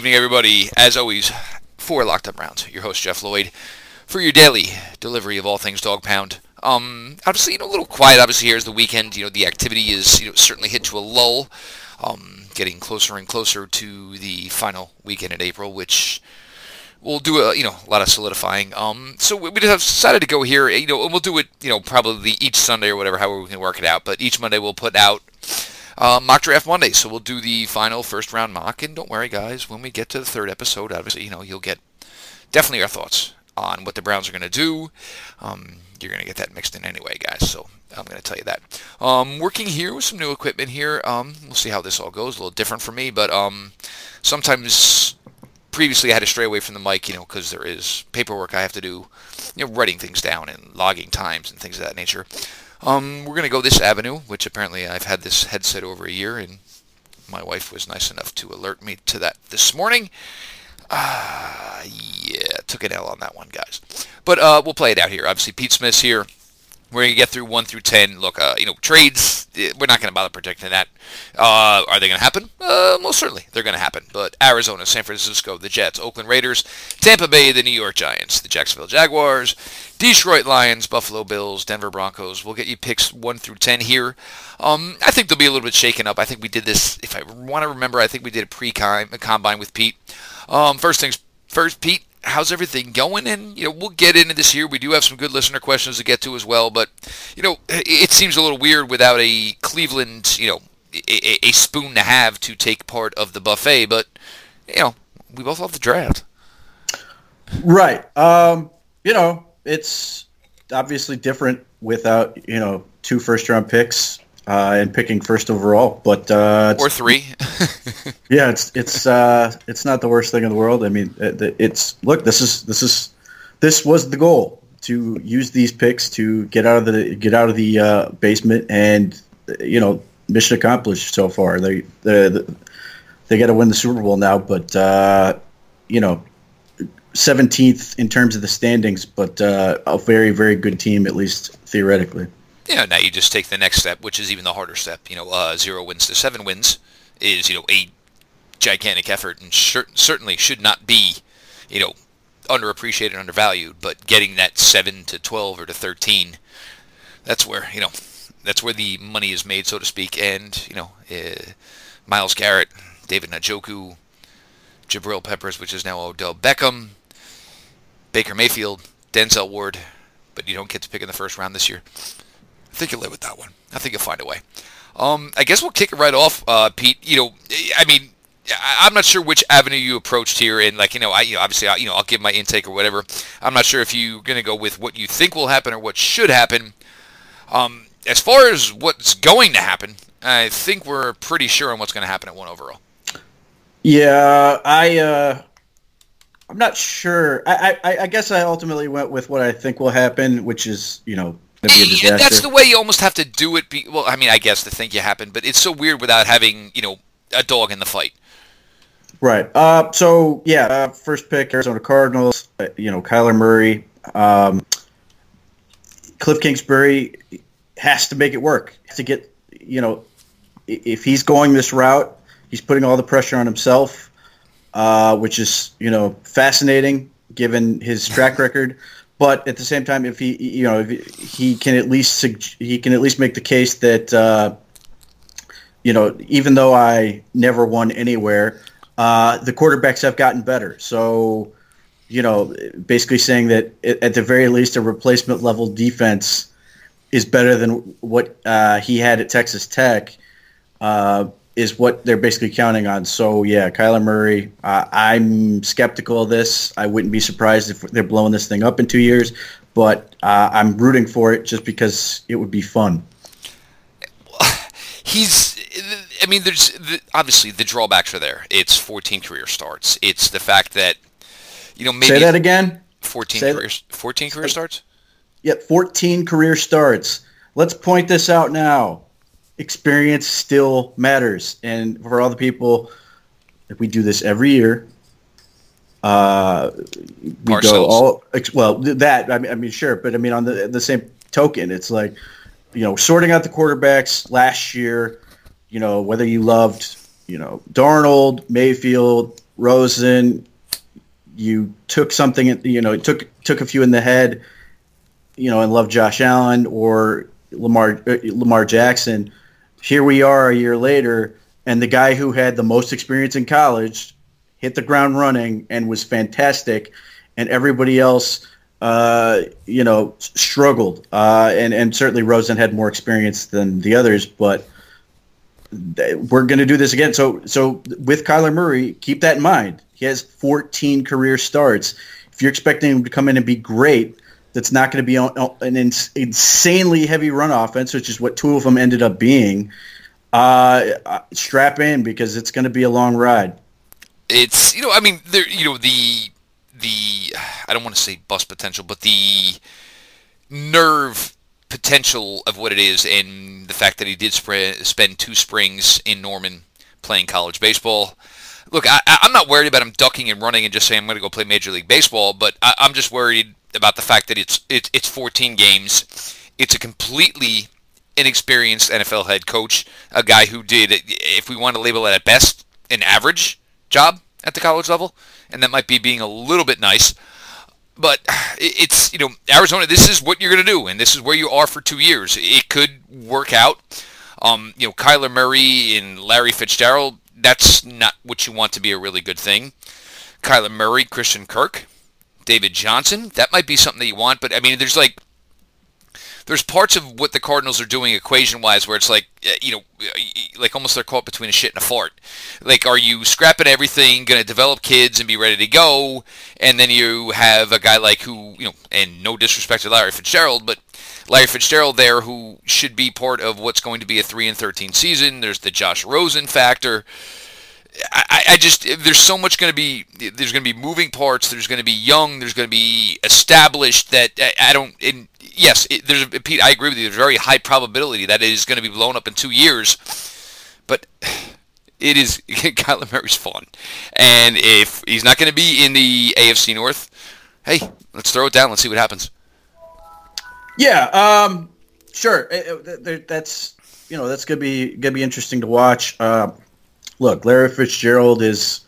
evening, everybody. As always, for Locked On Browns, your host Jeff Lloyd, for your daily delivery of all things Dog Pound. Um, obviously, you know, a little quiet. Obviously, here's the weekend. You know, the activity is you know certainly hit to a lull. Um, getting closer and closer to the final weekend in April, which we'll do a you know a lot of solidifying. Um, so we we have decided to go here. You know, and we'll do it. You know, probably each Sunday or whatever, however we can work it out. But each Monday we'll put out uh, mock draft Monday. So we'll do the final first round mock. And don't worry, guys, when we get to the third episode, obviously, you know, you'll get definitely our thoughts on what the Browns are going to do. Um, you're going to get that mixed in anyway, guys. So I'm going to tell you that. Um, working here with some new equipment here. Um, we'll see how this all goes. A little different for me, but um, sometimes previously I had to stray away from the mic, you know, because there is paperwork I have to do, you know, writing things down and logging times and things of that nature. Um, we're going to go this avenue, which apparently I've had this headset over a year, and my wife was nice enough to alert me to that this morning. Ah, uh, yeah, took an L on that one, guys. But uh, we'll play it out here. Obviously, Pete Smith's here. We're going to get through 1 through 10. Look, uh, you know, trades, eh, we're not going to bother predicting that. Uh, are they going to happen? Uh, most certainly, they're going to happen. But Arizona, San Francisco, the Jets, Oakland Raiders, Tampa Bay, the New York Giants, the Jacksonville Jaguars, Detroit Lions, Buffalo Bills, Denver Broncos. We'll get you picks 1 through 10 here. Um, I think they'll be a little bit shaken up. I think we did this, if I want to remember, I think we did a pre-combine with Pete. Um, first things first, Pete, how's everything going? And you know, we'll get into this here. We do have some good listener questions to get to as well. But you know, it seems a little weird without a Cleveland, you know, a, a spoon to have to take part of the buffet. But you know, we both love the draft. Right. Um, you know, it's obviously different without you know two first round picks uh, and picking first overall. But uh, or three. yeah, it's it's uh, it's not the worst thing in the world. I mean, it's look. This is this is this was the goal to use these picks to get out of the get out of the uh, basement, and you know, mission accomplished so far. They they they got to win the Super Bowl now, but uh, you know. 17th in terms of the standings, but uh, a very, very good team, at least theoretically you know, now you just take the next step, which is even the harder step. You know, uh, zero wins to seven wins is you know a gigantic effort, and cer- certainly should not be, you know, underappreciated, undervalued. But getting that seven to twelve or to thirteen, that's where you know, that's where the money is made, so to speak. And you know, uh, Myles Garrett, David Njoku, Jabril Peppers, which is now Odell Beckham, Baker Mayfield, Denzel Ward, but you don't get to pick in the first round this year. I think you'll live with that one. I think you'll find a way. Um, I guess we'll kick it right off, uh, Pete. You know, I mean, I'm not sure which avenue you approached here, and like you know, I you know, obviously, I, you know, I'll give my intake or whatever. I'm not sure if you're going to go with what you think will happen or what should happen. Um, as far as what's going to happen, I think we're pretty sure on what's going to happen at one overall. Yeah, I, uh, I'm not sure. I, I, I guess I ultimately went with what I think will happen, which is you know yeah, that's the way you almost have to do it. Be, well, I mean, I guess the thing you happen, but it's so weird without having you know a dog in the fight. Right. Uh, so yeah, uh, first pick Arizona Cardinals. Uh, you know, Kyler Murray, um, Cliff Kingsbury has to make it work to get. You know, if he's going this route, he's putting all the pressure on himself, uh, which is you know fascinating given his track record but at the same time, if he you know he can at least he can at least make the case that uh, you know even though I never won anywhere, uh, the quarterbacks have gotten better. So you know, basically saying that at the very least a replacement level defense is better than what uh, he had at Texas Tech. Uh, is what they're basically counting on. So yeah, Kyler Murray. Uh, I'm skeptical of this. I wouldn't be surprised if they're blowing this thing up in two years, but uh, I'm rooting for it just because it would be fun. He's. I mean, there's obviously the drawbacks are there. It's 14 career starts. It's the fact that you know maybe say that again. 14 Say career, 14 career starts. Yep, 14 career starts. Let's point this out now experience still matters. And for all the people, if we do this every year, uh, we Ourselves. go all well. That I mean, I mean, sure, but I mean, on the the same token, it's like you know, sorting out the quarterbacks last year. You know, whether you loved you know Darnold, Mayfield, Rosen, you took something, you know, took took a few in the head, you know, and love Josh Allen or Lamar uh, Lamar Jackson. Here we are a year later, and the guy who had the most experience in college hit the ground running and was fantastic, and everybody else, uh, you know, struggled. Uh, and and certainly Rosen had more experience than the others, but we're going to do this again. So so with Kyler Murray, keep that in mind. He has 14 career starts. If you're expecting him to come in and be great, that's not going to be an insanely heavy run offense, which is what two of them ended up being. Uh, uh strap in because it's going to be a long ride. It's you know I mean there you know the the I don't want to say bust potential, but the nerve potential of what it is, and the fact that he did spend two springs in Norman playing college baseball. Look, I, am not worried about him ducking and running and just saying I'm going to go play Major League Baseball, but I, am just worried about the fact that it's it, it's 14 games. It's a completely inexperienced NFL head coach, a guy who did, if we want to label it at best, an average job at the college level, and that might be being a little bit nice. But it's you know Arizona. This is what you're going to do, and this is where you are for two years. It could work out. Um, you know, Kyler Murray and Larry Fitzgerald. That's not what you want to be a really good thing. Kyler Murray, Christian Kirk, David Johnson. That might be something that you want, but I mean, there's like there's parts of what the Cardinals are doing equation wise where it's like uh, you know uh, like almost they're caught between a shit and a fart. Like are you scrapping everything, going to develop kids and be ready to go, and then you have a guy like who you know, and no disrespect to Larry Fitzgerald, but Larry Fitzgerald there who should be part of what's going to be a three and thirteen season. There's the Josh Rosen factor. I, I just there's so much going to be there's going to be moving parts. There's going to be young. There's going to be established that I, I don't. And yes, it, there's Pete. I agree with you. There's very high probability that it is going to be blown up in two years. But it is Kyler Murray's fun, and if he's not going to be in the AFC North, hey, let's throw it down. Let's see what happens. Yeah, um, sure. That's you know that's gonna be gonna be interesting to watch. Uh, look, Larry Fitzgerald is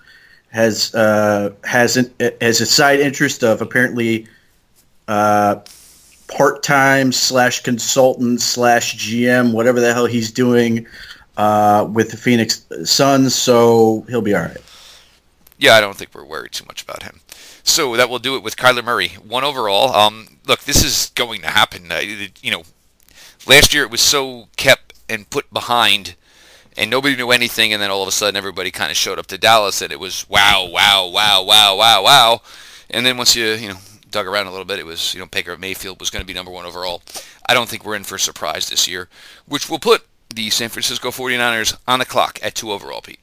has uh, has an, has a side interest of apparently uh, part time slash consultant slash GM, whatever the hell he's doing uh, with the Phoenix Suns. So he'll be all right. Yeah, I don't think we're worried too much about him. So that will do it with Kyler Murray, one overall. Um, look, this is going to happen. Uh, you know, last year it was so kept and put behind and nobody knew anything, and then all of a sudden everybody kind of showed up to Dallas, and it was wow, wow, wow, wow, wow, wow, and then once you you know dug around a little bit, it was you know Baker Mayfield was going to be number one overall. I don't think we're in for a surprise this year, which will put the San Francisco 49ers on the clock at two overall, Pete.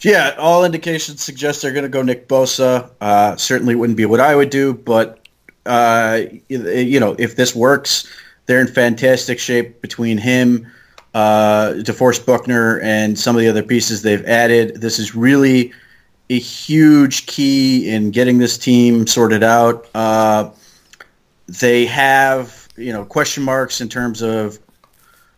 Yeah, all indications suggest they're going to go Nick Bosa. Uh, certainly wouldn't be what I would do, but uh, you know if this works, they're in fantastic shape between him uh, DeForest Buckner and some of the other pieces they've added. This is really a huge key in getting this team sorted out. Uh, they have, you know, question marks in terms of,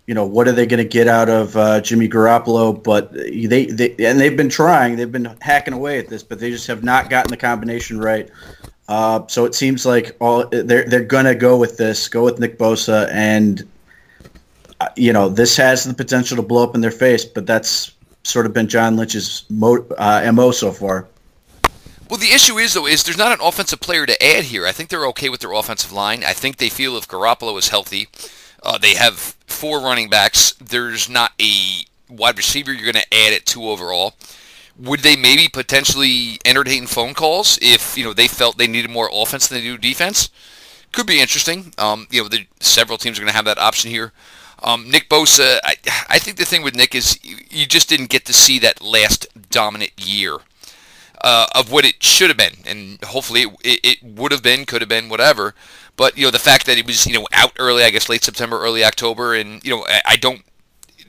you know, what are they going to get out of uh, Jimmy Garoppolo? But they, they and they've been trying, they've been hacking away at this, but they just have not gotten the combination right. Uh, so it seems like all they're they're gonna go with this, go with Nick Bosa, and you know, this has the potential to blow up in their face, but that's sort of been John Lynch's mo, uh, mo so far. Well, the issue is though is there's not an offensive player to add here. I think they're okay with their offensive line. I think they feel if Garoppolo is healthy, uh, they have four running backs. There's not a wide receiver you're going to add at two overall. Would they maybe potentially entertain phone calls if you know they felt they needed more offense than they do defense? Could be interesting. Um, you know, the, several teams are going to have that option here. Um, Nick Bosa, I, I think the thing with Nick is you just didn't get to see that last dominant year uh, of what it should have been, and hopefully it, it, it would have been, could have been, whatever. But you know the fact that he was you know out early, I guess late September, early October, and you know I, I don't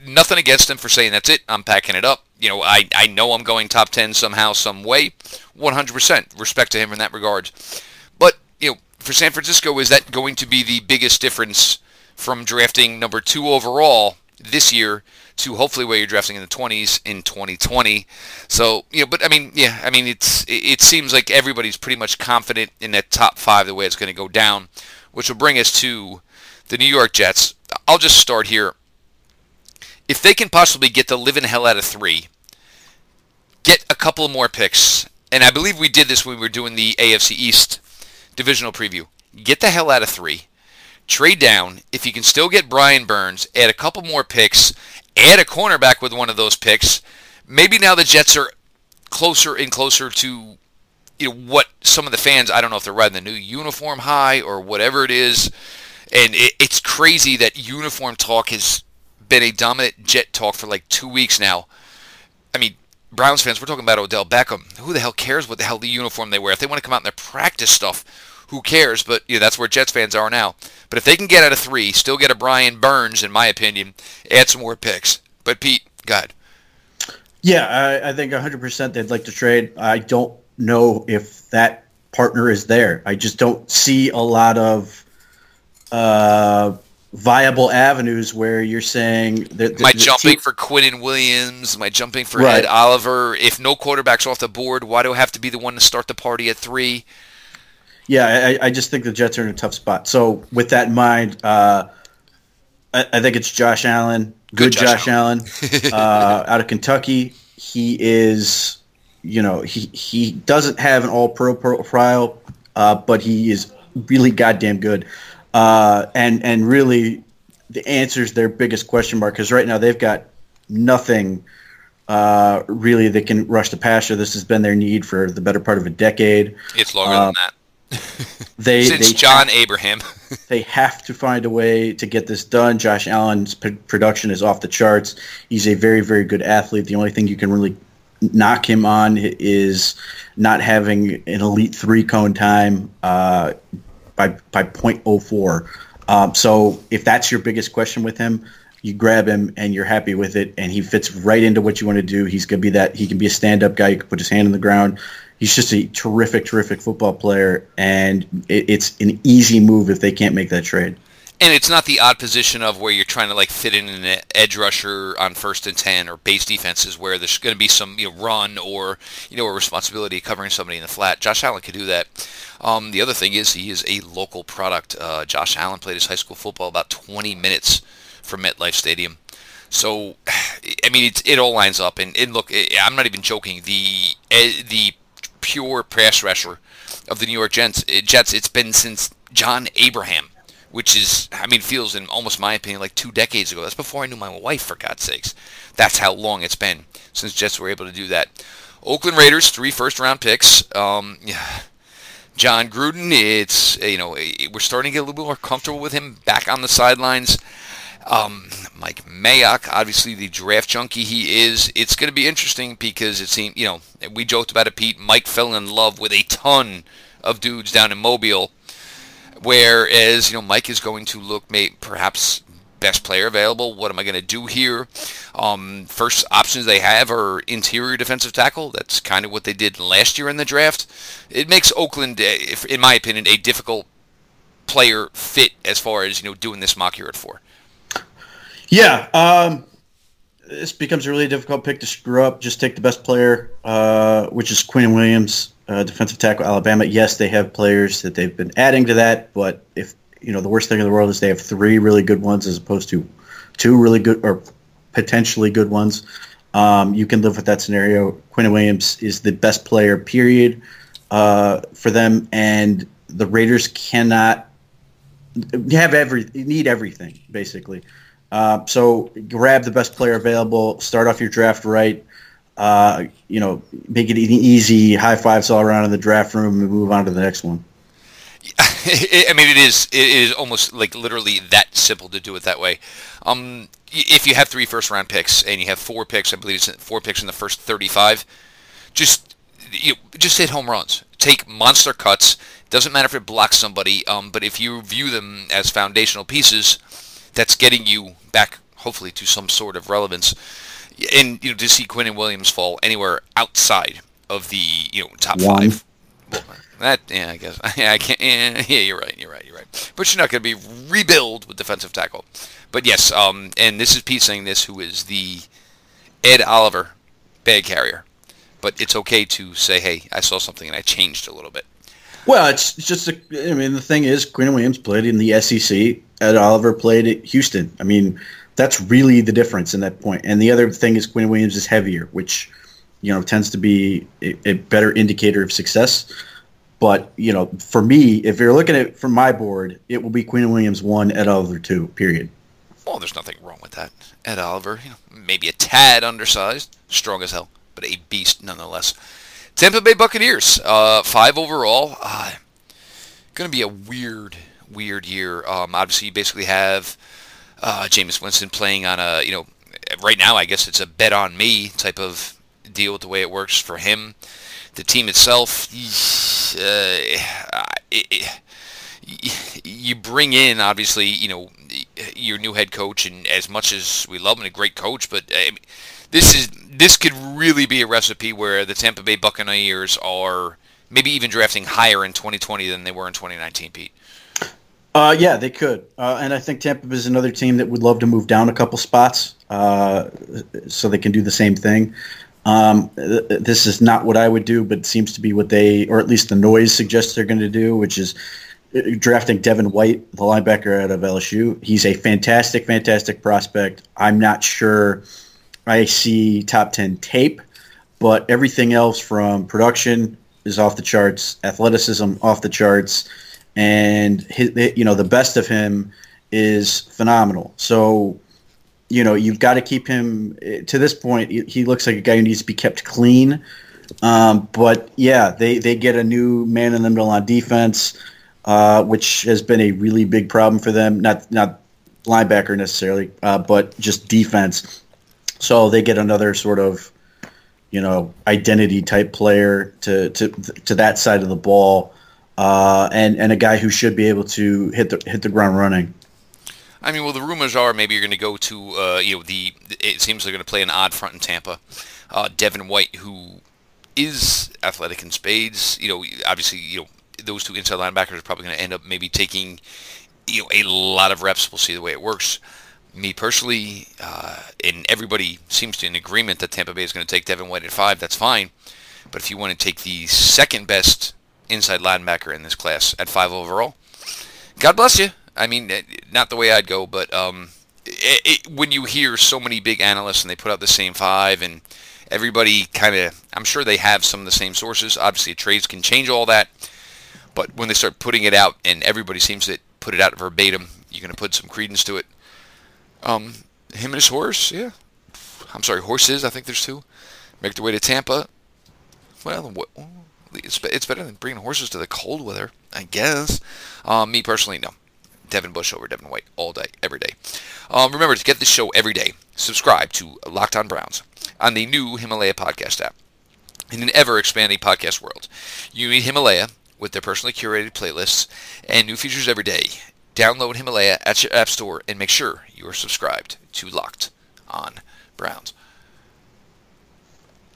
nothing against him for saying that's it. I'm packing it up. You know I I know I'm going top ten somehow, some way. 100% respect to him in that regard. But you know for San Francisco, is that going to be the biggest difference? From drafting number two overall this year to hopefully where you're drafting in the 20s in 2020. So, you know, but I mean, yeah, I mean, it's it seems like everybody's pretty much confident in that top five the way it's going to go down, which will bring us to the New York Jets. I'll just start here. If they can possibly get the living hell out of three, get a couple more picks, and I believe we did this when we were doing the AFC East divisional preview. Get the hell out of three trade down. If you can still get Brian Burns, add a couple more picks, add a cornerback with one of those picks. Maybe now the Jets are closer and closer to you know what some of the fans. I don't know if they're riding the new uniform high or whatever it is, and it, it's crazy that uniform talk has been a dominant Jet talk for like two weeks now. I mean, Browns fans, we're talking about Odell Beckham. Who the hell cares what the hell the uniform they wear? If they want to come out in their practice stuff, who cares? But you know, that's where Jets fans are now. But if they can get out of three, still get a Brian Burns, in my opinion, add some more picks. But Pete, God. Yeah, I, I think 100% they'd like to trade. I don't know if that partner is there. I just don't see a lot of uh, viable avenues where you're saying that. I jumping team- for Quinnen Williams? Am I jumping for right. Ed Oliver? If no quarterbacks off the board, why do I have to be the one to start the party at three? Yeah, I, I, just think the Jets are in a tough spot. So with that in mind, uh, I, I, think it's Josh Allen, good, good Josh, Josh, Allen, uh, out of Kentucky. He is, you know, he he doesn't have an All-Pro profile, uh, but he is really goddamn good, uh, and and really the answers their biggest question mark because right now they've got nothing. Uh, really, that can rush the passer. This has been their need for the better part of a decade. It's longer than uh, that they since they John have, Abraham. they have to find a way to get this done. Josh Allen's p- production is off the charts. He's a very very good athlete. The only thing you can really knock him on is not having an elite three cone time uh, by by point oh four. Um, so if that's your biggest question with him, you grab him and you're happy with it, and he fits right into what you want to do. He's gonna be that. He can be a stand up guy. You can put his hand on the ground he's just a terrific, terrific football player, and it, it's an easy move if they can't make that trade. And it's not the odd position of where you're trying to like fit in an edge rusher on first and ten or base defenses where there's going to be some you know run or you know a responsibility covering somebody in the flat. Josh Allen could do that. Um, the other thing is he is a local product. Uh, Josh Allen played his high school football about 20 minutes from MetLife Stadium. So, I mean, it, it all lines up. And, and look, I'm not even joking. The eh, the pure pass rusher of the New York Jets. Jets. It's been since John Abraham, which is, I mean, feels in almost my opinion like two decades ago. That's before I knew my wife, for God's sakes. That's how long it's been since Jets were able to do that. Oakland Raiders, three first-round picks. Um, yeah. Jon Gruden, it's you know we're starting to get a little bit more comfortable with him back on the sidelines. Um, Mike Mayock, obviously the draft junkie he is. It's going to be interesting because it seemed, you know, we joked about it, Pete. Mike fell in love with a ton of dudes down in Mobile, whereas, you know, Mike is going to look may, perhaps best player available. What am I going to do here? Um, first options they have are interior defensive tackle. That's kind of what they did last year in the draft. It makes Oakland, in my opinion, a difficult player fit as far as you know doing this mock year at four. Yeah, um, this becomes a really difficult pick to screw up. Just take the best player, uh, which is Quinn Williams, uh, defensive tackle, Alabama. Yes, they have players that they've been adding to that, but if you know the worst thing in the world is they have three really good ones as opposed to two really good or potentially good ones. Um, you can live with that scenario. Quinn Williams is the best player, period, uh, for them, and the Raiders cannot have every need everything basically. Uh, so grab the best player available. Start off your draft right. Uh, you know, make it easy. High fives all around in the draft room and move on to the next one. I mean, it is it is almost like literally that simple to do it that way. Um, if you have three first round picks and you have four picks, I believe it's four picks in the first thirty five, just you just hit home runs. Take monster cuts. Doesn't matter if it blocks somebody, um, but if you view them as foundational pieces, that's getting you back, hopefully, to some sort of relevance. And you know, to see Quinnen Williams fall anywhere outside of the you know top One. five. that yeah, I guess yeah, I can't. Yeah, yeah, you're right. You're right. You're right. But you're not going to be rebuild with defensive tackle. But yes, um, and this is Pete saying this, who is the Ed Oliver bag carrier. But it's okay to say, hey, I saw something and I changed a little bit. Well, it's just, a, I mean, the thing is, Quinnen Williams played in the SEC. Ed Oliver played at Houston. I mean, that's really the difference in that point. And the other thing is Quinn Williams is heavier, which, you know, tends to be a, a better indicator of success. But, you know, for me, if you're looking at from my board, it will be Quinn Williams 1, Ed Oliver 2, period. Well, there's nothing wrong with that. Ed Oliver, you know, maybe a tad undersized, strong as hell, but a beast nonetheless. Tampa Bay Buccaneers, uh, five overall. Uh, going to be a weird, weird year. Um, obviously, you basically have uh, Jameis Winston playing on a, you know, right now I guess it's a bet on me type of deal with the way it works for him. The team itself, uh, you bring in obviously, you know, your new head coach, and as much as we love him, a great coach, but this is this could really be a recipe where the Tampa Bay Buccaneers are maybe even drafting higher in 2020 than they were in 2019, Pete. Uh, yeah, they could, uh, and I think Tampa is another team that would love to move down a couple spots uh, so they can do the same thing. Um, th- this is not what I would do, but it seems to be what they, or at least the noise suggests they're going to do, which is uh, drafting Devin White, the linebacker out of LSU. He's a fantastic, fantastic prospect. I'm not sure I see top 10 tape, but everything else from production is off the charts, athleticism off the charts, and his, you know the best of him is phenomenal. So, you know, you've got to keep him to this point. He looks like a guy who needs to be kept clean. Um, but yeah, they, they get a new man in the middle on defense, uh, which has been a really big problem for them. Not not linebacker necessarily, uh, but just defense. So they get another sort of, you know, identity type player to to to that side of the ball, uh, and and a guy who should be able to hit the hit the ground running. I mean, well, the rumors are maybe you're going to go to, uh, you know, the. It seems they're going to play an odd front in Tampa. Uh, Devin White, who is athletic in spades, you know, obviously, you know, those two inside linebackers are probably going to end up maybe taking, you know, a lot of reps. We'll see the way it works me personally, uh, and everybody seems to be in agreement that Tampa Bay is going to take Devin White at five. That's fine. But if you want to take the second best inside linebacker in this class at five overall, God bless you. I mean, eh, not the way I'd go, but um, it, it, when you hear so many big analysts and they put out the same five, and everybody kind of, I'm sure they have some of the same sources. Obviously, trades can change all that, but when they start putting it out and everybody seems to put it out verbatim, you're going to put some credence to it. Um, him and his horse, yeah. I'm sorry, horses. I think there's two. Make their way to Tampa. Well, it's it's better than bringing horses to the cold weather, I guess. Um, me personally, no. Devin Bush over Devin White all day, every day. Um, remember to get this show every day. Subscribe to Locked On Browns on the new Himalaya podcast app. In an ever-expanding podcast world, you need Himalaya with their personally curated playlists and new features every day. Download Himalaya at your app store and make sure you are subscribed to Locked on Browns.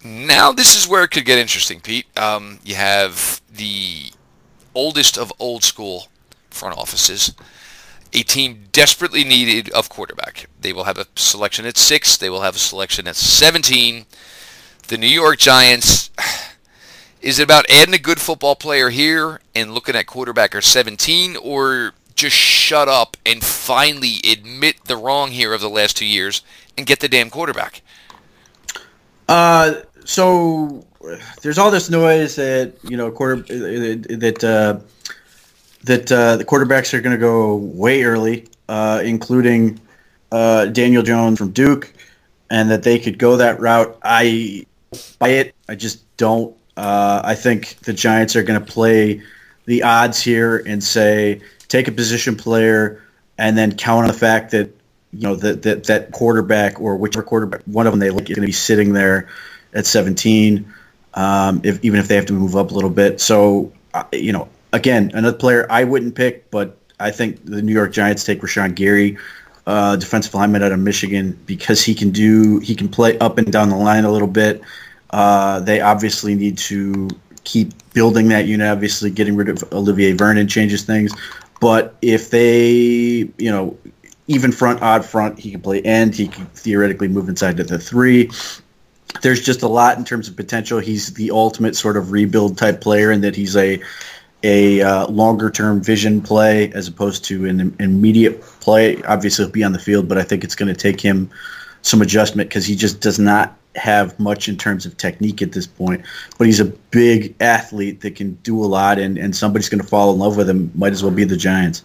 Now, this is where it could get interesting, Pete. Um, you have the oldest of old school front offices, a team desperately needed of quarterback. They will have a selection at six. They will have a selection at 17. The New York Giants. Is it about adding a good football player here and looking at quarterback or 17, or just shut up and finally admit the wrong here of the last two years and get the damn quarterback? Uh, so there's all this noise that you know quarter that uh, that uh, the quarterbacks are going to go way early, uh, including uh, Daniel Jones from Duke, and that they could go that route. I buy it. I just don't. Uh, I think the Giants are going to play the odds here and say take a position player, and then count on the fact that you know that that, that quarterback or whichever quarterback one of them they look is going to be sitting there at 17, um, if, even if they have to move up a little bit. So uh, you know, again, another player I wouldn't pick, but I think the New York Giants take Rashan Gary, uh, defensive lineman out of Michigan, because he can do he can play up and down the line a little bit. Uh, they obviously need to keep building that unit. Obviously, getting rid of Olivier Vernon changes things. But if they, you know, even front, odd front, he can play end. He can theoretically move inside to the three. There's just a lot in terms of potential. He's the ultimate sort of rebuild type player in that he's a a uh, longer term vision play as opposed to an immediate play. Obviously, he'll be on the field, but I think it's going to take him some adjustment because he just does not have much in terms of technique at this point. But he's a big athlete that can do a lot, and, and somebody's going to fall in love with him. Might as well be the Giants.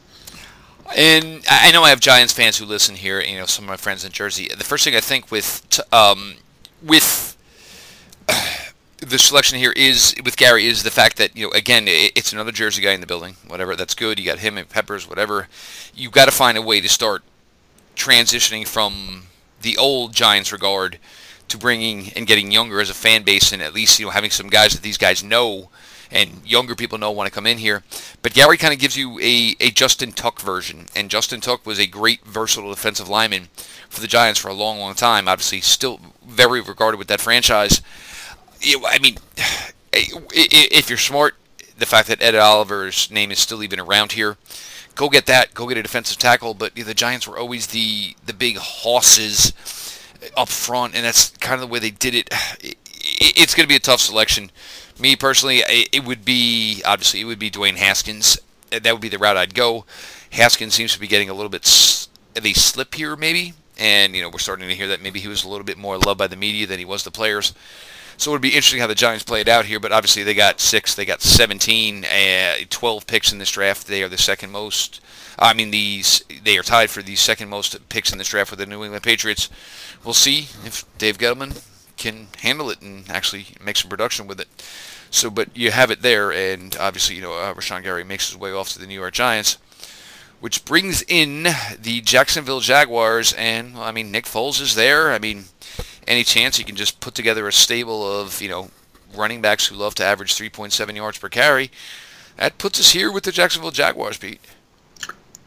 And I know I have Giants fans who listen here. You know, some of my friends in Jersey. The first thing I think with um, with the selection here is with Gary is the fact that you know again it's another Jersey guy in the building. Whatever, that's good. You got him and Peppers, whatever. You've got to find a way to start transitioning from the old Giants regard to bringing and getting younger as a fan base, and at least you know having some guys that these guys know and younger people know want to come in here. But Gary kind of gives you a, a Justin Tuck version, and Justin Tuck was a great versatile defensive lineman for the Giants for a long, long time. Obviously, still very regarded with that franchise. I mean, if you're smart, the fact that Ed Oliver's name is still even around here, go get that. Go get a defensive tackle. But the Giants were always the the big horses up front, and that's kind of the way they did it. It's going to be a tough selection. Me personally, it would be obviously it would be Dwayne Haskins. That would be the route I'd go. Haskins seems to be getting a little bit a slip here, maybe, and you know we're starting to hear that maybe he was a little bit more loved by the media than he was the players. So it would be interesting how the Giants played out here, but obviously they got six, they got 17, uh, 12 picks in this draft. They are the second most. I mean, these they are tied for the second most picks in this draft with the New England Patriots. We'll see if Dave Gettleman can handle it and actually make some production with it. So, but you have it there, and obviously, you know, uh, Rashan Gary makes his way off to the New York Giants, which brings in the Jacksonville Jaguars, and well, I mean, Nick Foles is there. I mean any chance you can just put together a stable of, you know, running backs who love to average 3.7 yards per carry, that puts us here with the Jacksonville Jaguars, Pete.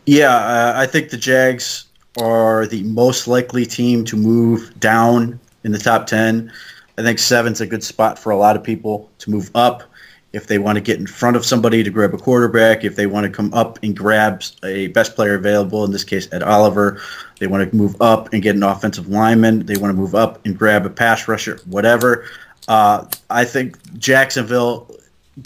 Yeah, uh, I think the Jags are the most likely team to move down in the top 10. I think seven's a good spot for a lot of people to move up if they want to get in front of somebody to grab a quarterback, if they want to come up and grab a best player available, in this case, Ed Oliver, they want to move up and get an offensive lineman, they want to move up and grab a pass rusher, whatever. Uh, I think Jacksonville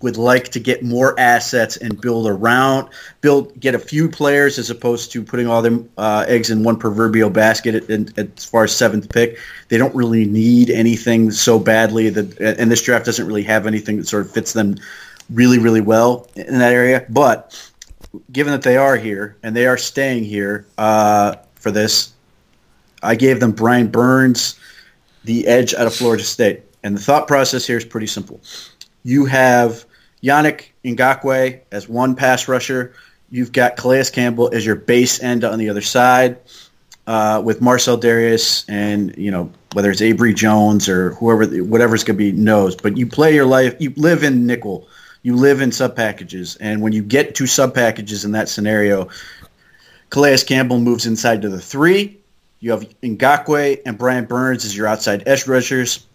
would like to get more assets and build around, build, get a few players as opposed to putting all their uh, eggs in one proverbial basket. as far as seventh pick, they don't really need anything so badly that, and this draft doesn't really have anything that sort of fits them really, really well in that area. But given that they are here and they are staying here uh, for this, I gave them Brian Burns, the edge out of Florida State, and the thought process here is pretty simple you have Yannick Ngakoue as one pass rusher. You've got Calais Campbell as your base end on the other side, uh, with Marcell Dareus and you know whether it's Abry Jones or whoever, whatever's going to be knows. But you play your life. You live in nickel. You live in sub packages, and when you get to sub packages in that scenario, Calais Campbell moves inside to the three. You have Ngakoue and Brian Burns as your outside edge rushers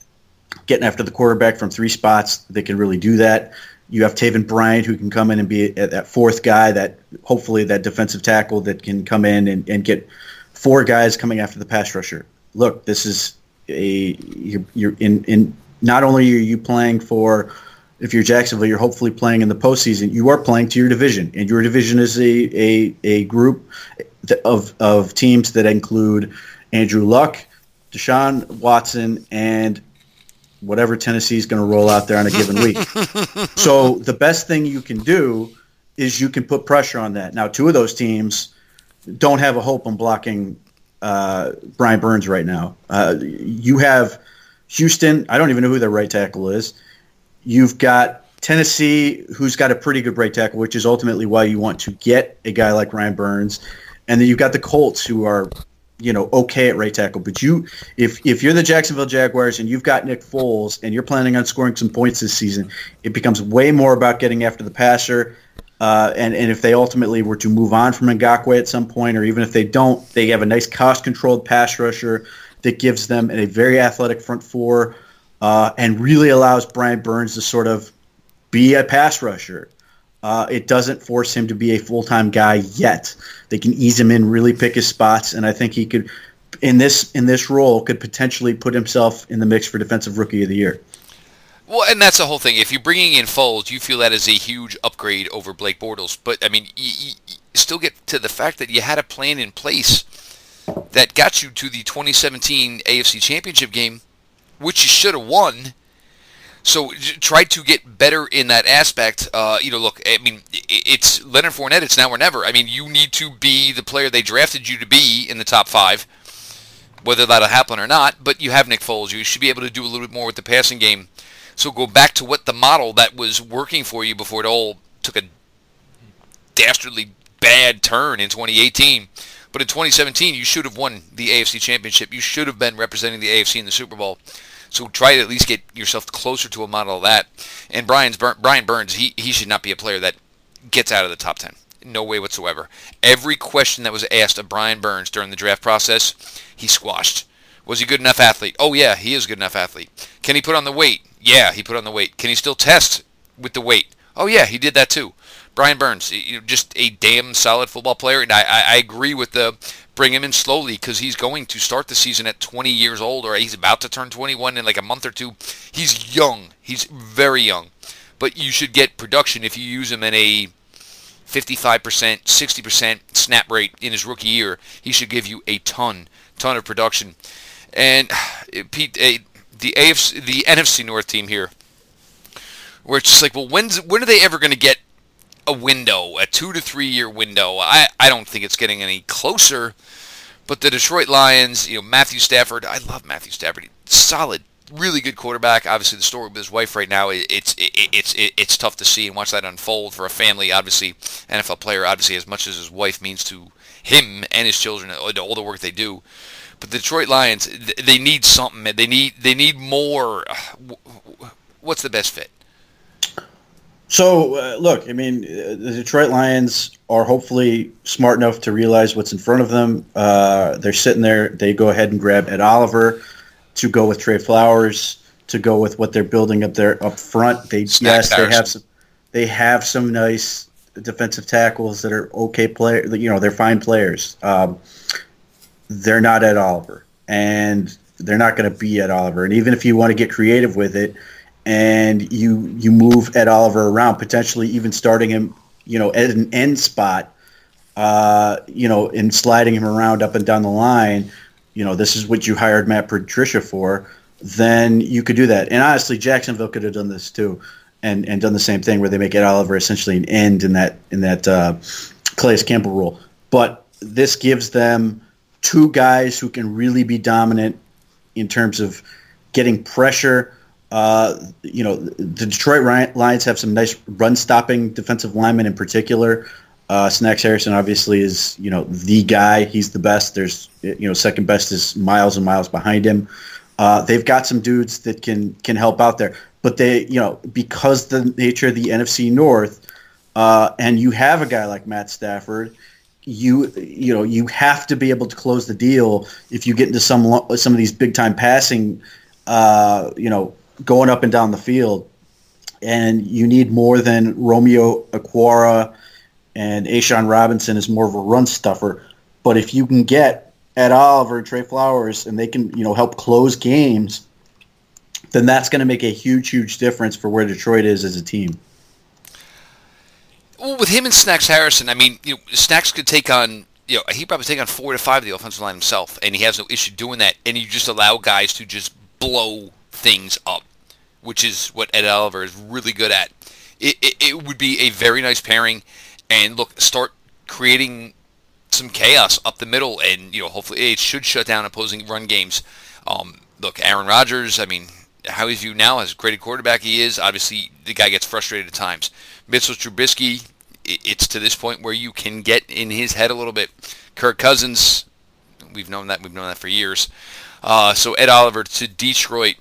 getting after the quarterback from three spots that can really do that. You have Taven Bryant who can come in and be that fourth guy, that hopefully that defensive tackle that can come in and, and get four guys coming after the pass rusher. Look, this is a you're, you're in in not only are you playing for if you're Jacksonville, you're hopefully playing in the postseason. You are playing to your division, and your division is a a, a group of of teams that include Andrew Luck, Deshaun Watson, and whatever Tennessee is going to roll out there on a given week. so the best thing you can do is you can put pressure on that. Now, two of those teams don't have a hope on blocking uh, Brian Burns right now. Uh, you have Houston. I don't even know who their right tackle is. You've got Tennessee, who's got a pretty good right tackle, which is ultimately why you want to get a guy like Ryan Burns. And then you've got the Colts, who are you know okay at right tackle. But you, if if you're the Jacksonville Jaguars and you've got Nick Foles and you're planning on scoring some points this season, it becomes way more about getting after the passer. Uh, and, and if they ultimately were to move on from Ngakoue at some point, or even if they don't, they have a nice cost-controlled pass rusher that gives them a very athletic front four uh, and really allows Brian Burns to sort of be a pass rusher. Uh, it doesn't force him to be a full time guy yet. They can ease him in, really pick his spots, and I think he could, in this in this role, could potentially put himself in the mix for defensive rookie of the year. Well, and that's the whole thing. If you're bringing in Foles, you feel that is a huge upgrade over Blake Bortles. But I mean, you, you, you still get to the fact that you had a plan in place that got you to the 2017 AFC Championship game, which you should have won. So try to get better in that aspect. Uh, you know, look, I mean, it's Leonard Fournette. It's now or never. I mean, you need to be the player they drafted you to be in the top five, whether that'll happen or not. But you have Nick Foles. You should be able to do a little bit more with the passing game so go back to what the model that was working for you before it all took a dastardly bad turn in 2018. But in 2017, you should have won the AFC Championship. You should have been representing the AFC in the Super Bowl. So try to at least get yourself closer to a model of that. And Brian's Brian Burns, he, he should not be a player that gets out of the top 10. No way whatsoever. Every question that was asked of Brian Burns during the draft process, he squashed. Was he good enough athlete? Oh yeah, he is a good enough athlete. Can he put on the weight? Yeah, he put on the weight. Can he still test with the weight? Oh yeah, he did that too. Brian Burns, you know, just a damn solid football player, and I, I, I agree with the bring him in slowly because he's going to start the season at 20 years old, or he's about to turn 21 in like a month or two. He's young. He's very young, but you should get production if you use him in a 55%, 60% snap rate in his rookie year. He should give you a ton, ton of production. And Pete, the AFC, the NFC North team here, where it's just like, well, when's when are they ever going to get a window, a two to three year window? I I don't think it's getting any closer. But the Detroit Lions, you know, Matthew Stafford, I love Matthew Stafford, solid, really good quarterback. Obviously, the story with his wife right now, it's it's it's tough to see and watch that unfold for a family. Obviously, NFL player, obviously, as much as his wife means to him and his children, uh, all the work they do. But the Detroit Lions, they need something. They need they need more. Uh, what's the best fit? So uh, look, I mean, uh, the Detroit Lions are hopefully smart enough to realize what's in front of them. Uh, they're sitting there. They go ahead and grab Ed Oliver to go with Trey Flowers to go with what they're building up there up front. They yes, they have some they have some nice defensive tackles that are okay player. You know, they're fine players. Um, they're not Ed Oliver, and they're not going to be Ed Oliver. And even if you want to get creative with it, and you you move Ed Oliver around, potentially even starting him, you know, at an end spot, uh, you know, and sliding him around up and down the line, you know, this is what you hired Matt Patricia for. Then you could do that. And honestly, Jacksonville could have done this too, and and done the same thing where they make Ed Oliver essentially an end in that in that uh, Calais Campbell role. But this gives them two guys who can really be dominant in terms of getting pressure. Uh, you know, the Detroit Lions have some nice run-stopping defensive linemen in particular. Uh, Snacks Harrison obviously is, you know, the guy. He's the best. There's, you know, second best is miles and miles behind him. Uh, they've got some dudes that can can help out there, but they, you know, because the nature of the NFC North, uh, and you have a guy like Matt Stafford, you you know you have to be able to close the deal if you get into some some of these big time passing uh, you know going up and down the field and you need more than Romeo Okwara and A'Shawn Robinson is more of a run stuffer but if you can get Ed Oliver and Trey Flowers and they can you know help close games then that's going to make a huge huge difference for where Detroit is as a team well, with him and Snacks Harrison, I mean, you know, Snacks could take on, you know, he probably take on four to five of the offensive line himself, and he has no issue doing that. And you just allow guys to just blow things up, which is what Ed Oliver is really good at. It, it, it would be a very nice pairing, and look, start creating some chaos up the middle, and you know, hopefully it should shut down opposing run games. Um, look, Aaron Rodgers, I mean, how he's viewed now as a great quarterback he is. Obviously, the guy gets frustrated at times. Mitchell Trubisky, it's to this point where you can get in his head a little bit. Kirk Cousins, we've known that we've known that for years. Uh, so Ed Oliver to Detroit,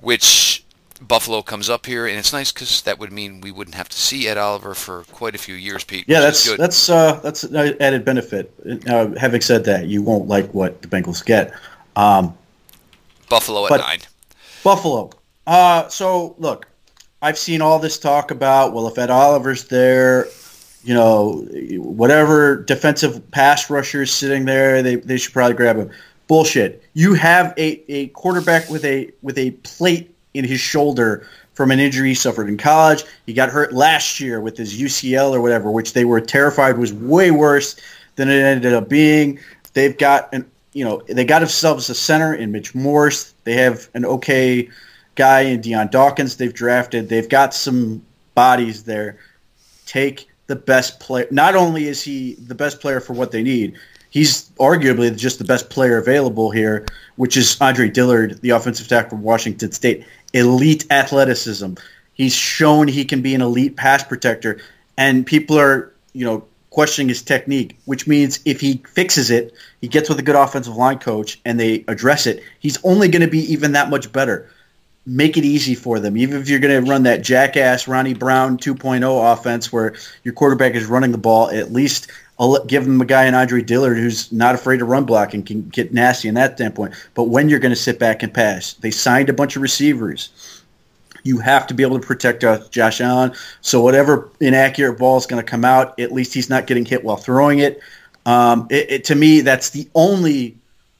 which Buffalo comes up here, and it's nice because that would mean we wouldn't have to see Ed Oliver for quite a few years, Pete. Yeah, that's that's uh, that's an added benefit. Uh, having said that, you won't like what the Bengals get. Um, Buffalo at nine. Buffalo. Uh, so look, I've seen all this talk about, well, if Ed Oliver's there, you know, whatever defensive pass rusher is sitting there, they, they should probably grab him. Bullshit. You have a, a quarterback with a with a plate in his shoulder from an injury he suffered in college. He got hurt last year with his UCL or whatever, which they were terrified was way worse than it ended up being. They've got an you know they got themselves a center in Mitch Morse. They have an okay guy in Dion Dawkins. They've drafted. They've got some bodies there. Take the best player. Not only is he the best player for what they need, he's arguably just the best player available here, which is Andre Dillard, the offensive tackle from Washington State. Elite athleticism. He's shown he can be an elite pass protector, and people are, you know, questioning his technique, which means if he fixes it, he gets with a good offensive line coach and they address it, he's only going to be even that much better. Make it easy for them. Even if you're going to run that jackass Ronnie Brown 2.0 offense where your quarterback is running the ball, at least I'll give them a guy in Andre Dillard who's not afraid to run block and can get nasty in that standpoint. But when you're going to sit back and pass, they signed a bunch of receivers you have to be able to protect uh, Josh Allen. So whatever inaccurate ball is going to come out, at least he's not getting hit while throwing it. Um, it, it. To me, that's the only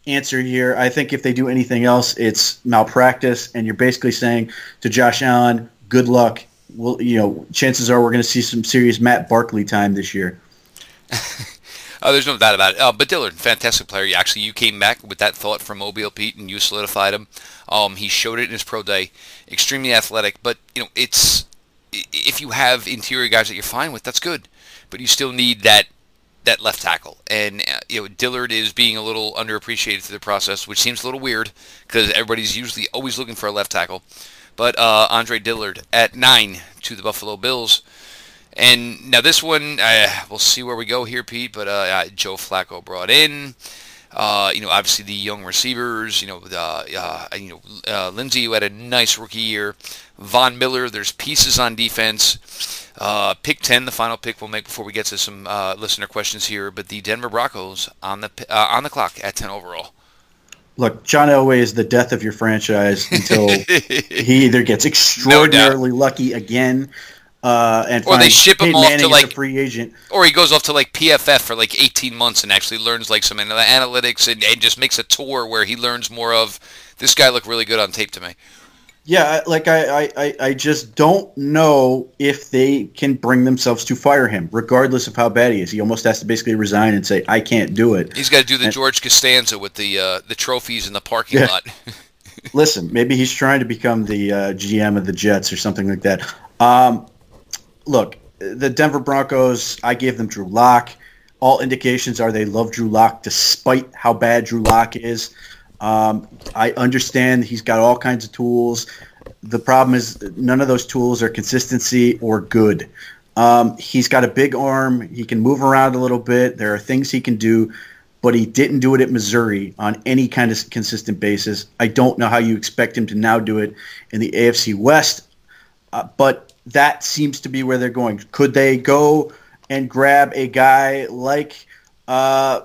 answer here. I think if they do anything else, it's malpractice, and you're basically saying to Josh Allen, "Good luck." Well, you know, chances are we're going to see some serious Matt Barkley time this year. Oh, there's no doubt about it. Uh, but Dillard, fantastic player. Actually, you came back with that thought from Mobile Pete, and you solidified him. Um, he showed it in his pro day. Extremely athletic, but you know, it's if you have interior guys that you're fine with, that's good. But you still need that that left tackle, and uh, you know, Dillard is being a little underappreciated through the process, which seems a little weird because everybody's usually always looking for a left tackle. But uh, Andre Dillard at nine to the Buffalo Bills. And now this one, uh, we'll see where we go here, Pete. But uh, Joe Flacco brought in. Uh, you know, obviously the young receivers. You know, uh, you know uh, Lindsay, who had a nice rookie year. Von Miller. There's pieces on defense. Uh, pick ten, the final pick we'll make before we get to some listener questions here. But the Denver Broncos on the on the clock at ten overall. Look, John Elway is the death of your franchise until he either gets extraordinarily no lucky again uh, and or they ship him off to like free agent, or he goes off to like PFF for like 18 months and actually learns like some analytics and, and just makes a tour where he learns more of this guy looked really good on tape to me. Yeah, like I, I, I just don't know if they can bring themselves to fire him, regardless of how bad he is. He almost has to basically resign and say, "I can't do it." He's got to do the and, George Costanza with the uh, the trophies in the parking yeah. lot. Listen, maybe he's trying to become the uh, GM of the Jets or something like that. Um, look, the Denver Broncos, I gave them Drew Lock. All indications are they love Drew Lock despite how bad Drew Lock is. Um, I understand he's got all kinds of tools. The problem is none of those tools are consistency or good. Um, he's got a big arm. He can move around a little bit. There are things he can do, but he didn't do it at Missouri on any kind of consistent basis. I don't know how you expect him to now do it in the AFC West. Uh, but that seems to be where they're going. Could they go and grab a guy like uh,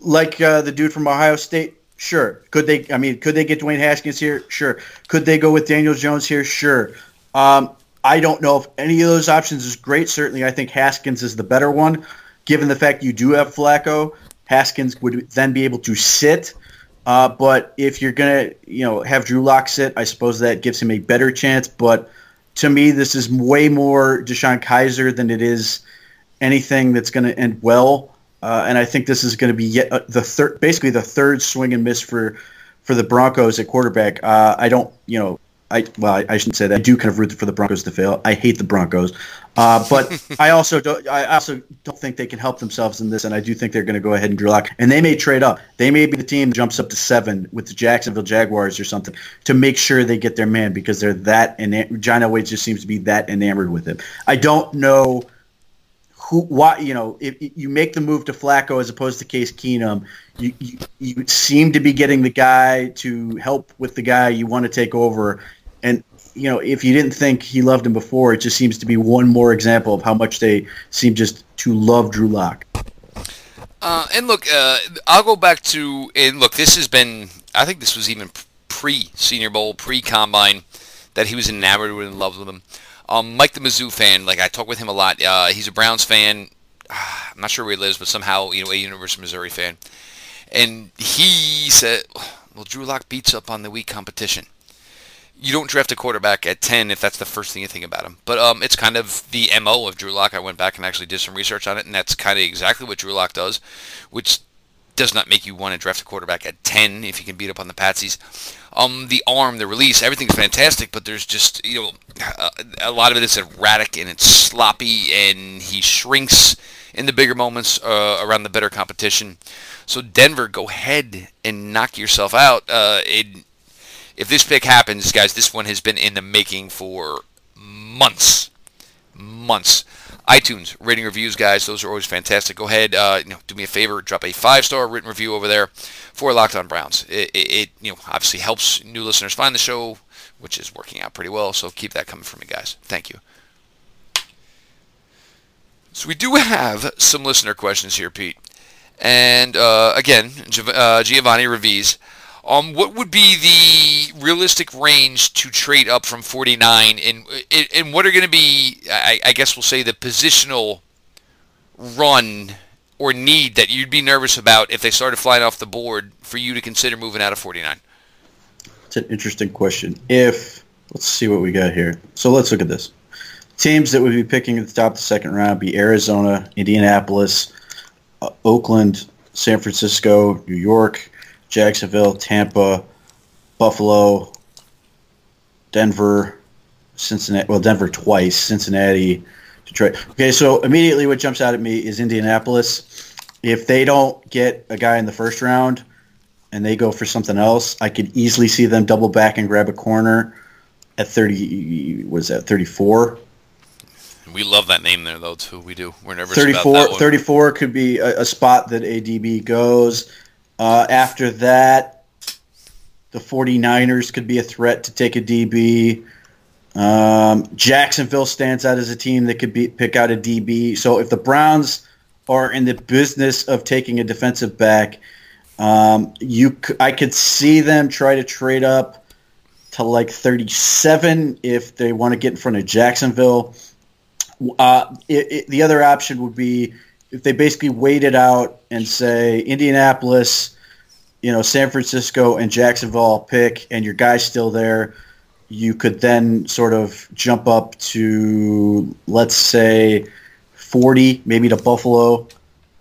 like uh, the dude from Ohio State? Sure. Could they? I mean, could they get Dwayne Haskins here? Sure. Could they go with Daniel Jones here? Sure. Um, I don't know if any of those options is great. Certainly, I think Haskins is the better one, given the fact you do have Flacco. Haskins would then be able to sit. Uh, but if you're gonna, you know, have Drew Lock sit, I suppose that gives him a better chance. But to me, this is way more DeShone Kizer than it is anything that's going to end well. Uh, and I think this is going to be yet uh, the basically the third swing and miss for for the Broncos at quarterback. Uh, I don't, you know, I well, I, I, shouldn't say that. I do kind of root for the Broncos to fail. I hate the Broncos, uh, but I also don't. I also don't think they can help themselves in this, and I do think they're going to go ahead and draw lock. And they may trade up. They may be the team that jumps up to seven with the Jacksonville Jaguars or something to make sure they get their man because they're that. And John Elway just seems to be that enamored with him. I don't know who why you know if you make the move to Flacco as opposed to Case Keenum, you, you, you seem to be getting the guy to help with the guy you want to take over. And you know, if you didn't think he loved him before, it just seems to be one more example of how much they seem just to love Drew Lock. Uh, and look, uh, I'll go back to and look. This has been, I think, this was even pre Senior Bowl, pre Combine that he was enamored with and loved with him. Um, Mike the Mizzou fan, like I talk with him a lot. Uh, he's a Browns fan. I'm not sure where he lives, but somehow you know a University of Missouri fan. And he said, "Well, Drew Lock beats up on the weak competition." You don't draft a quarterback at 10 if that's the first thing you think about him. But um, it's kind of the MO of Drew Lock. I went back and actually did some research on it, and that's kind of exactly what Drew Lock does, which does not make you want to draft a quarterback at 10 if you can beat up on the Patsies. Um, the arm, the release, everything's fantastic, but there's just, you know, a, a lot of it is erratic and it's sloppy, and he shrinks in the bigger moments uh, around the better competition. So Denver, go ahead and knock yourself out. Uh, it, if this pick happens, guys, this one has been in the making for months, months iTunes rating reviews, guys. Those are always fantastic. Go ahead, uh, you know, do me a favor, drop a five star written review over there for Locked On Browns. It, it, it, you know obviously helps new listeners find the show, which is working out pretty well. So keep that coming for me, guys. Thank you. So we do have some listener questions here, Pete, and uh, again, uh, Giovanni Revis um, what would be the realistic range to trade up from 49, and and what are going to be, I, I guess we'll say, the positional run or need that you'd be nervous about if they started flying off the board for you to consider moving out of 49? It's an interesting question. If let's see what we got here. So let's look at this. Teams that would be picking at the top of the second round be Arizona, Indianapolis, uh, Oakland, San Francisco, New York, Jacksonville, Tampa, Buffalo, Denver, Cincinnati. Well, Denver twice, Cincinnati, Detroit. Okay, so immediately what jumps out at me is Indianapolis. If they don't get a guy in the first round and they go for something else, I could easily see them double back and grab a corner at 30. Was that 34? We love that name there, though, too. We do. We're nervous 34, 34 could be a, a spot that ADB goes. Uh, after that, the 49ers could be a threat to take a DB. Um, Jacksonville stands out as a team that could be, pick out a DB. So if the Browns are in the business of taking a defensive back, um, you I could see them try to trade up to like 37 if they want to get in front of Jacksonville. Uh, it, it, the other option would be if they basically wait it out and say Indianapolis, you know, San Francisco and Jacksonville pick, and your guy's still there, you could then sort of jump up to let's say 40, maybe to Buffalo,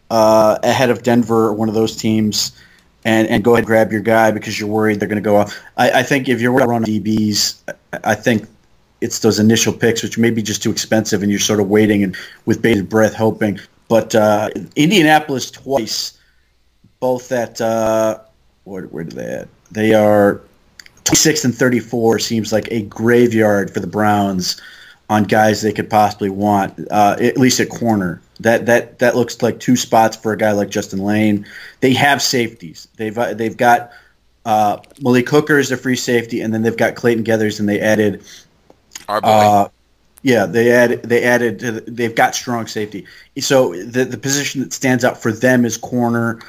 uh, ahead of Denver or one of those teams, and, and go ahead and grab your guy because you're worried they're going to go off. I, I think if you're running DBs, I think it's those initial picks, which may be just too expensive, and you're sort of waiting and with bated breath, hoping but uh, Indianapolis twice, both at uh, where, where do they at? They are 26 and 34. Seems like a graveyard for the Browns on guys they could possibly want, uh, at least at corner. That that that looks like two spots for a guy like Justin Layne. They have safeties. They've uh, they've got uh, Malik Hooker is a free safety, and then they've got Clayton Geathers, and they added our boy. Uh, yeah, they added. They added. They've got strong safety. So the the position that stands out for them is corner.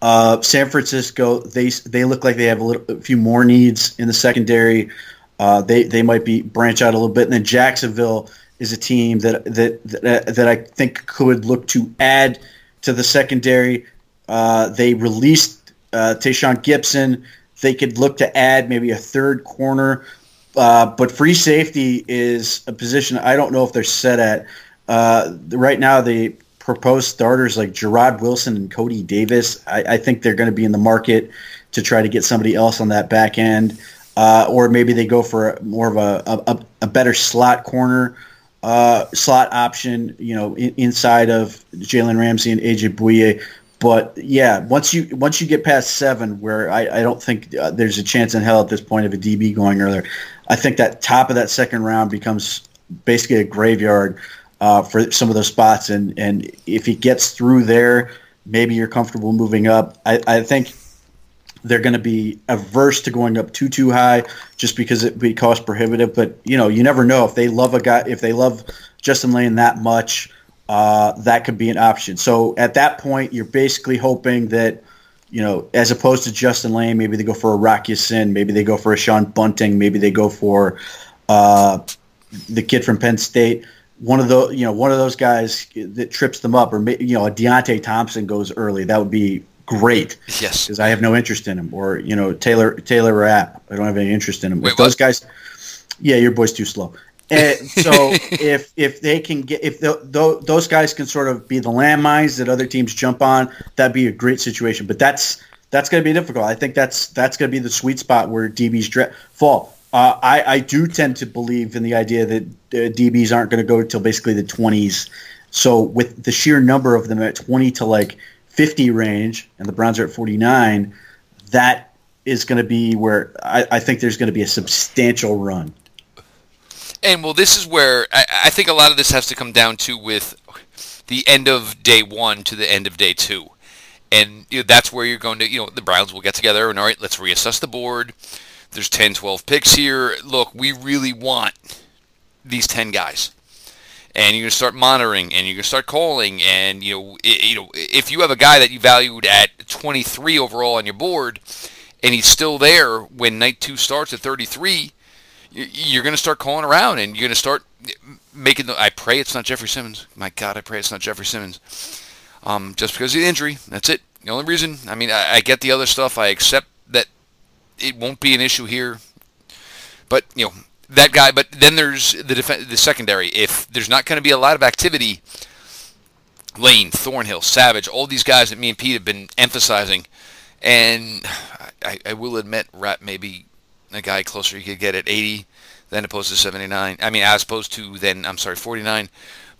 Uh, San Francisco, they they look like they have a, little, a few more needs in the secondary. Uh, they they might be branch out a little bit, and then Jacksonville is a team that that that, that I think could look to add to the secondary. Uh, they released uh, Tashaun Gipson. They could look to add maybe a third corner. Uh, but free safety is a position I don't know if they're set at. Uh, right now, the proposed starters like Jarrod Wilson and Cody Davis, I, I think they're going to be in the market to try to get somebody else on that back end. Uh, or maybe they go for a, more of a, a, a better slot corner, uh, slot option, you know, in, inside of Jalen Ramsey and AJ Bouye. But yeah, once you once you get past seven, where I, I don't think uh, there's a chance in hell at this point of a DB going earlier, I think that top of that second round becomes basically a graveyard uh, for some of those spots. And, and if he gets through there, maybe you're comfortable moving up. I, I think they're going to be averse to going up too too high just because it would be cost prohibitive. But you know, you never know if they love a guy if they love Justin Layne that much. Uh, that could be an option. So at that point, you're basically hoping that you know, as opposed to Justin Layne, maybe they go for a Rock Ya-Sin, maybe they go for a Sean Bunting, maybe they go for uh, the kid from Penn State, one of the you know one of those guys that trips them up, or you know a Deionte Thompson goes early. That would be great. Yes, because I have no interest in him, or you know Taylor Taylor Rapp. I don't have any interest in him. Wait, if those what? guys, yeah, your boy's too slow. And so if if they can get if the, tho- those guys can sort of be the landmines that other teams jump on, that'd be a great situation. But that's that's going to be difficult. I think that's that's going to be the sweet spot where DBs dra- fall. Uh, I, I do tend to believe in the idea that uh, DBs aren't going to go until basically the 20s. So with the sheer number of them at 20 to like 50 range, and the Browns are at 49, that is going to be where I, I think there's going to be a substantial run. And well, this is where I, I think a lot of this has to come down to with the end of day one to the end of day two, and you know, that's where you're going to. You know, the Browns will get together and all right, let's reassess the board. There's 10, 12 picks here. Look, we really want these 10 guys. And you're going to start monitoring, and you're going to start calling, and you know, i you know, if you have a guy that you valued at 23 overall on your board, and he's still there when night two starts at 33, y- you're going to start calling around, and you're going to start making the. I pray it's not Jeffrey Simmons. My God, I pray it's not Jeffrey Simmons. Um, just because of the injury, that's it. The only reason. I mean, I, I get the other stuff. I accept that it won't be an issue here. But you know that guy. But then there's the def- the secondary. If there's not going to be a lot of activity, Layne, Thornhill, Savage, all these guys that me and Pete have been emphasizing, and I, I will admit, Rat maybe a guy closer you could get at 80 than opposed to 79. I mean, as opposed to then I'm sorry 49.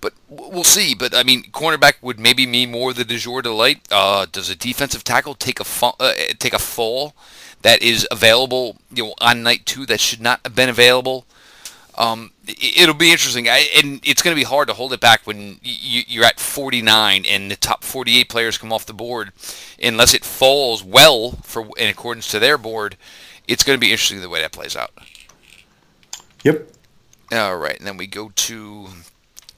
But we'll see. But I mean, cornerback would maybe mean more the de jour delight. Uh, does a defensive tackle take a fa- uh, take a fall that is available, you know, on night two that should not have been available? Um, it- it'll be interesting, I, and it's going to be hard to hold it back when you, you're at 49 and the top 48 players come off the board, unless it falls well for in accordance to their board. It's going to be interesting the way that plays out. Yep. All right, and then we go to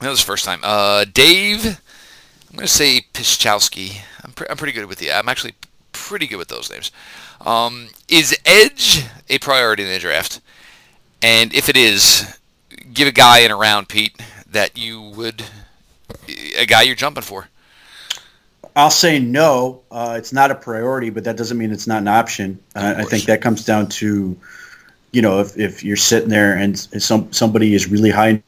that was the first time. Uh, Dave, I'm going to say Piszczowski. I'm, pre- I'm pretty good with the. I'm actually pretty good with those names. Um, is Edge a priority in the draft? And if it is, give a guy in a round, Pete, that you would a guy you're jumping for. I'll say no. Uh, it's not a priority, but that doesn't mean it's not an option. Uh, I think that comes down to, you know, if, if you're sitting there and some somebody is really high.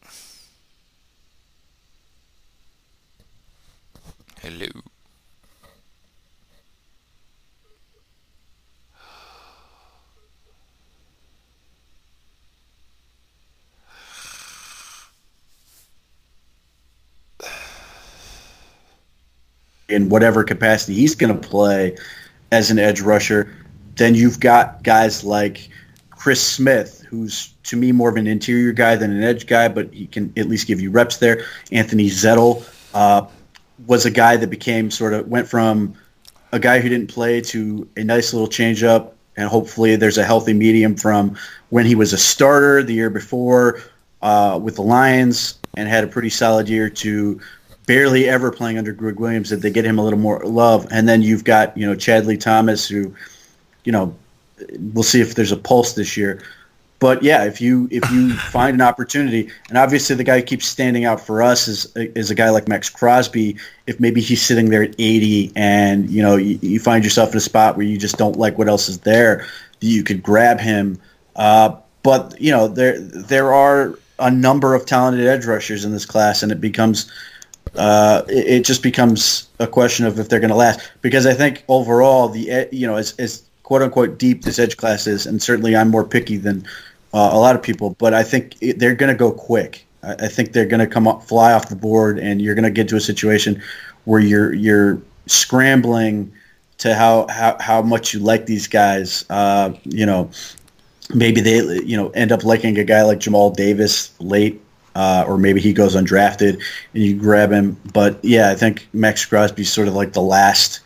In whatever capacity he's going to play as an edge rusher, then you've got guys like Chris Smith, who's to me more of an interior guy than an edge guy, but he can at least give you reps there. Anthony Zettel uh, was a guy that became sort of went from a guy who didn't play to a nice little change up, and hopefully there's a healthy medium from when he was a starter the year before uh, with the Lions and had a pretty solid year to barely ever playing under Gregg Williams. That they get him a little more love, and then you've got you know Chadley Thomas, who you know we'll see if there's a pulse this year. But yeah, if you if you find an opportunity, and obviously the guy who keeps standing out for us is is a guy like Maxx Crosby. If maybe he's sitting there at 80, and you know you, you find yourself in a spot where you just don't like what else is there, you could grab him. Uh, but you know there there are a number of talented edge rushers in this class, and it becomes uh, it, it just becomes a question of if they're going to last. Because I think overall, the you know as, as quote unquote deep this edge class is, and certainly I'm more picky than uh, a lot of people, but I think it, they're going to go quick. I, I think they're going to come up, fly off the board, and you're going to get to a situation where you're you're scrambling to how how, how much you like these guys. Uh, you know, maybe they you know end up liking a guy like Jamal Davis late. Uh, or maybe he goes undrafted and you grab him. But yeah, I think Maxx Crosby's sort of like the last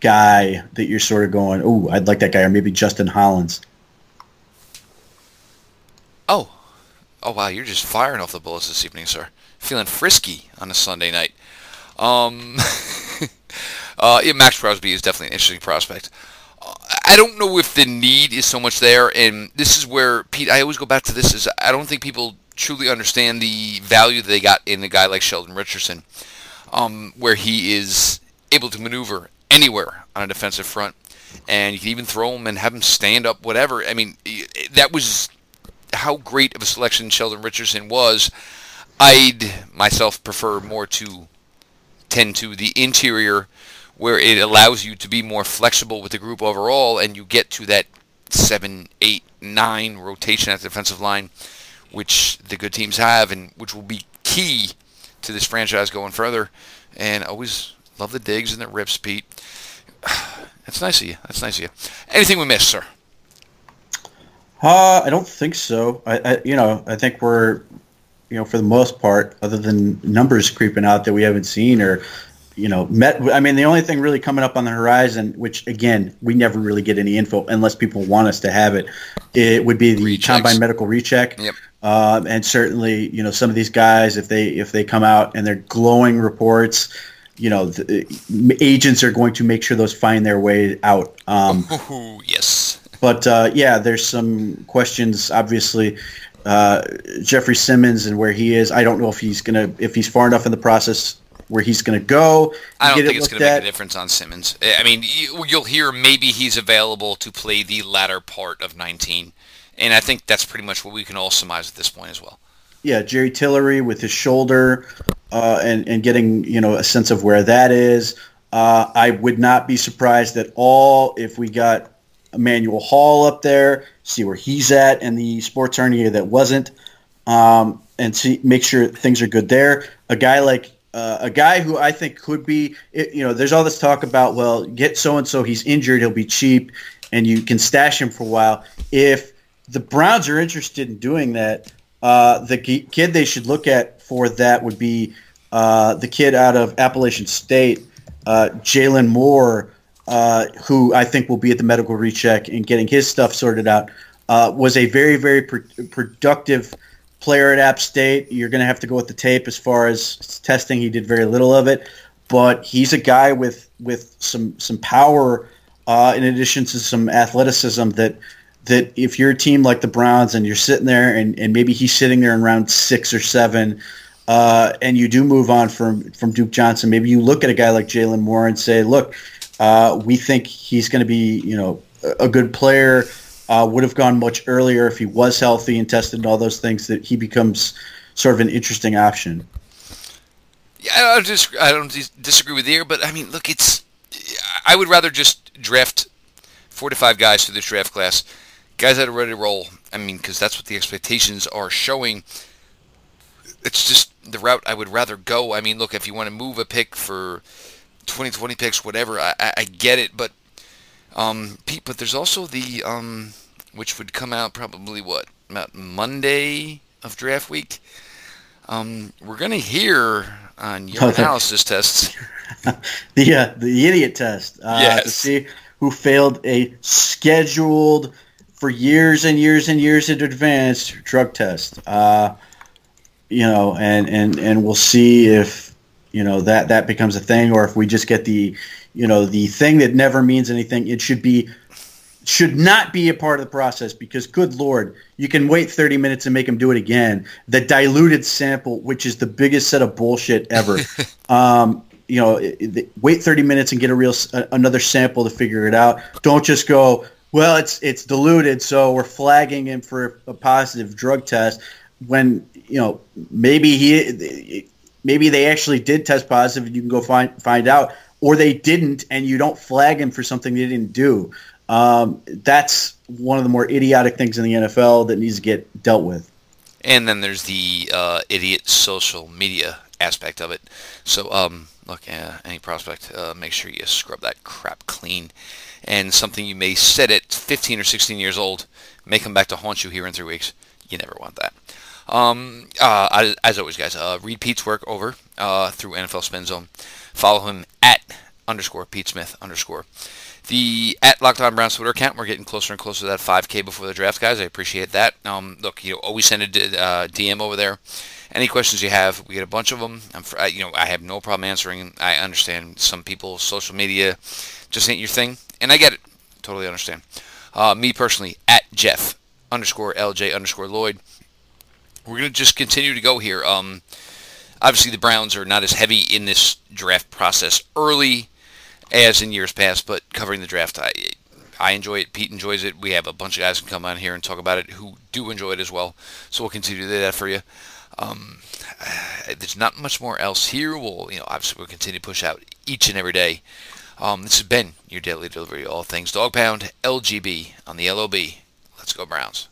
guy that you're sort of going, oh, I'd like that guy, or maybe Justin Hollins. Oh, oh wow! You're just firing off the bullets this evening, sir. Feeling frisky on a Sunday night. Um, uh, yeah, Maxx Crosby is definitely an interesting prospect. I don't know if the need is so much there, and this is where Pete. I always go back to this: is I don't think people truly understand the value that they got in a guy like Sheldon Richardson, um, where he is able to maneuver anywhere on a defensive front, and you can even throw him and have him stand up, whatever. I mean, that was how great of a selection Sheldon Richardson was. I'd myself prefer more to tend to the interior where it allows you to be more flexible with the group overall and you get to that seven, eight, nine rotation at the defensive line, which the good teams have and which will be key to this franchise going further. And always love the digs and the rips, Pete. That's nice of you. That's nice of you. Anything we missed, sir? Uh, I don't think so. I, I, you know, I think we're, you know, for the most part, other than numbers creeping out that we haven't seen or, you know, met. I mean, the only thing really coming up on the horizon, which again we never really get any info unless people want us to have it, it would be the combine medical recheck. Yep. Um, and certainly, you know, some of these guys, if they if they come out and they're glowing reports, you know, the, agents are going to make sure those find their way out. Um, yes. But uh, yeah, there's some questions. Obviously, uh, Jeffrey Simmons and where he is. I don't know if he's gonna if he's far enough in the process where he's going to go. I don't think it's going to make a difference on Simmons. I mean, you'll hear maybe he's available to play the latter part of 19, and I think that's pretty much what we can all surmise at this point as well. Yeah, Jerry Tillery with his shoulder, uh, and and getting you know a sense of where that is. Uh, I would not be surprised at all if we got Emmanuel Hall up there, see where he's at, and the sports hernia that wasn't, um, and see make sure things are good there. A guy like uh, a guy who I think could be, you know, there's all this talk about, well, get so and so, he's injured, he'll be cheap, and you can stash him for a while. If the Browns are interested in doing that, uh, the kid they should look at for that would be uh, the kid out of Appalachian State, uh, Jalin Moore, uh, who I think will be at the medical recheck and getting his stuff sorted out. Uh, was a very, very pr- productive player at App State. You're going to have to go with the tape as far as testing. He did very little of it, but he's a guy with with some some power uh, in addition to some athleticism that that if you're a team like the Browns and you're sitting there and, and maybe he's sitting there in round six or seven uh, and you do move on from from Duke Johnson, maybe you look at a guy like Jalin Moore and say, look, uh, we think he's going to be you know a good player uh, would have gone much earlier if he was healthy and tested and all those things. That he becomes sort of an interesting option. Yeah, I I don't dis- disagree with you, but I mean, look, it's I would rather just draft four to five guys through this draft class, guys that are ready to roll. I mean, because that's what the expectations are showing. It's just the route I would rather go. I mean, look, if you want to move a pick for 2020 picks, whatever, I, I, get it, but um, Pete, but there's also the um, which would come out probably what about Monday of draft week. Um, we're gonna hear on your analysis tests the uh, the idiot test uh, yes. to see who failed a scheduled for years and years and years in advance drug test. Uh, you know, and, and, and we'll see if you know that that becomes a thing, or if we just get the you know the thing that never means anything. It should be should not be a part of the process because good lord you can wait 30 minutes and make them do it again the diluted sample which is the biggest set of bullshit ever um, you know wait 30 minutes and get a real another sample to figure it out don't just go well it's it's diluted so we're flagging him for a positive drug test when you know maybe he maybe they actually did test positive and you can go find find out or they didn't and you don't flag him for something they didn't do um, that's one of the more idiotic things in the NFL that needs to get dealt with. And then there's the uh, idiot social media aspect of it. So, um, look, uh, any prospect, uh, make sure you scrub that crap clean. And something you may set at 15 or 16 years old may come back to haunt you here in three weeks. You never want that. Um, uh, as always, guys, uh, read Pete's work over uh, through NFL Spin Zone. Follow him at underscore Pete Smith underscore. The at Locked On Browns Twitter account, we're getting closer and closer to that 5K before the draft, guys. I appreciate that. Um, look, you know, always send a uh, DM over there. Any questions you have, we get a bunch of them. I'm, you know, I have no problem answering. I understand some people social media just ain't your thing, and I get it. totally understand. Uh, me personally, at Jeff underscore LJ underscore Lloyd. We're gonna just continue to go here. Um, obviously, the Browns are not as heavy in this draft process early as in years past, but covering the draft, I I enjoy it. Pete enjoys it. We have a bunch of guys who come on here and talk about it who do enjoy it as well. So we'll continue to do that for you. Um, there's not much more else here. We'll, you know, obviously we'll continue to push out each and every day. Um, this has been your daily delivery of all things dog pound LGB on the LOB. Let's go Browns.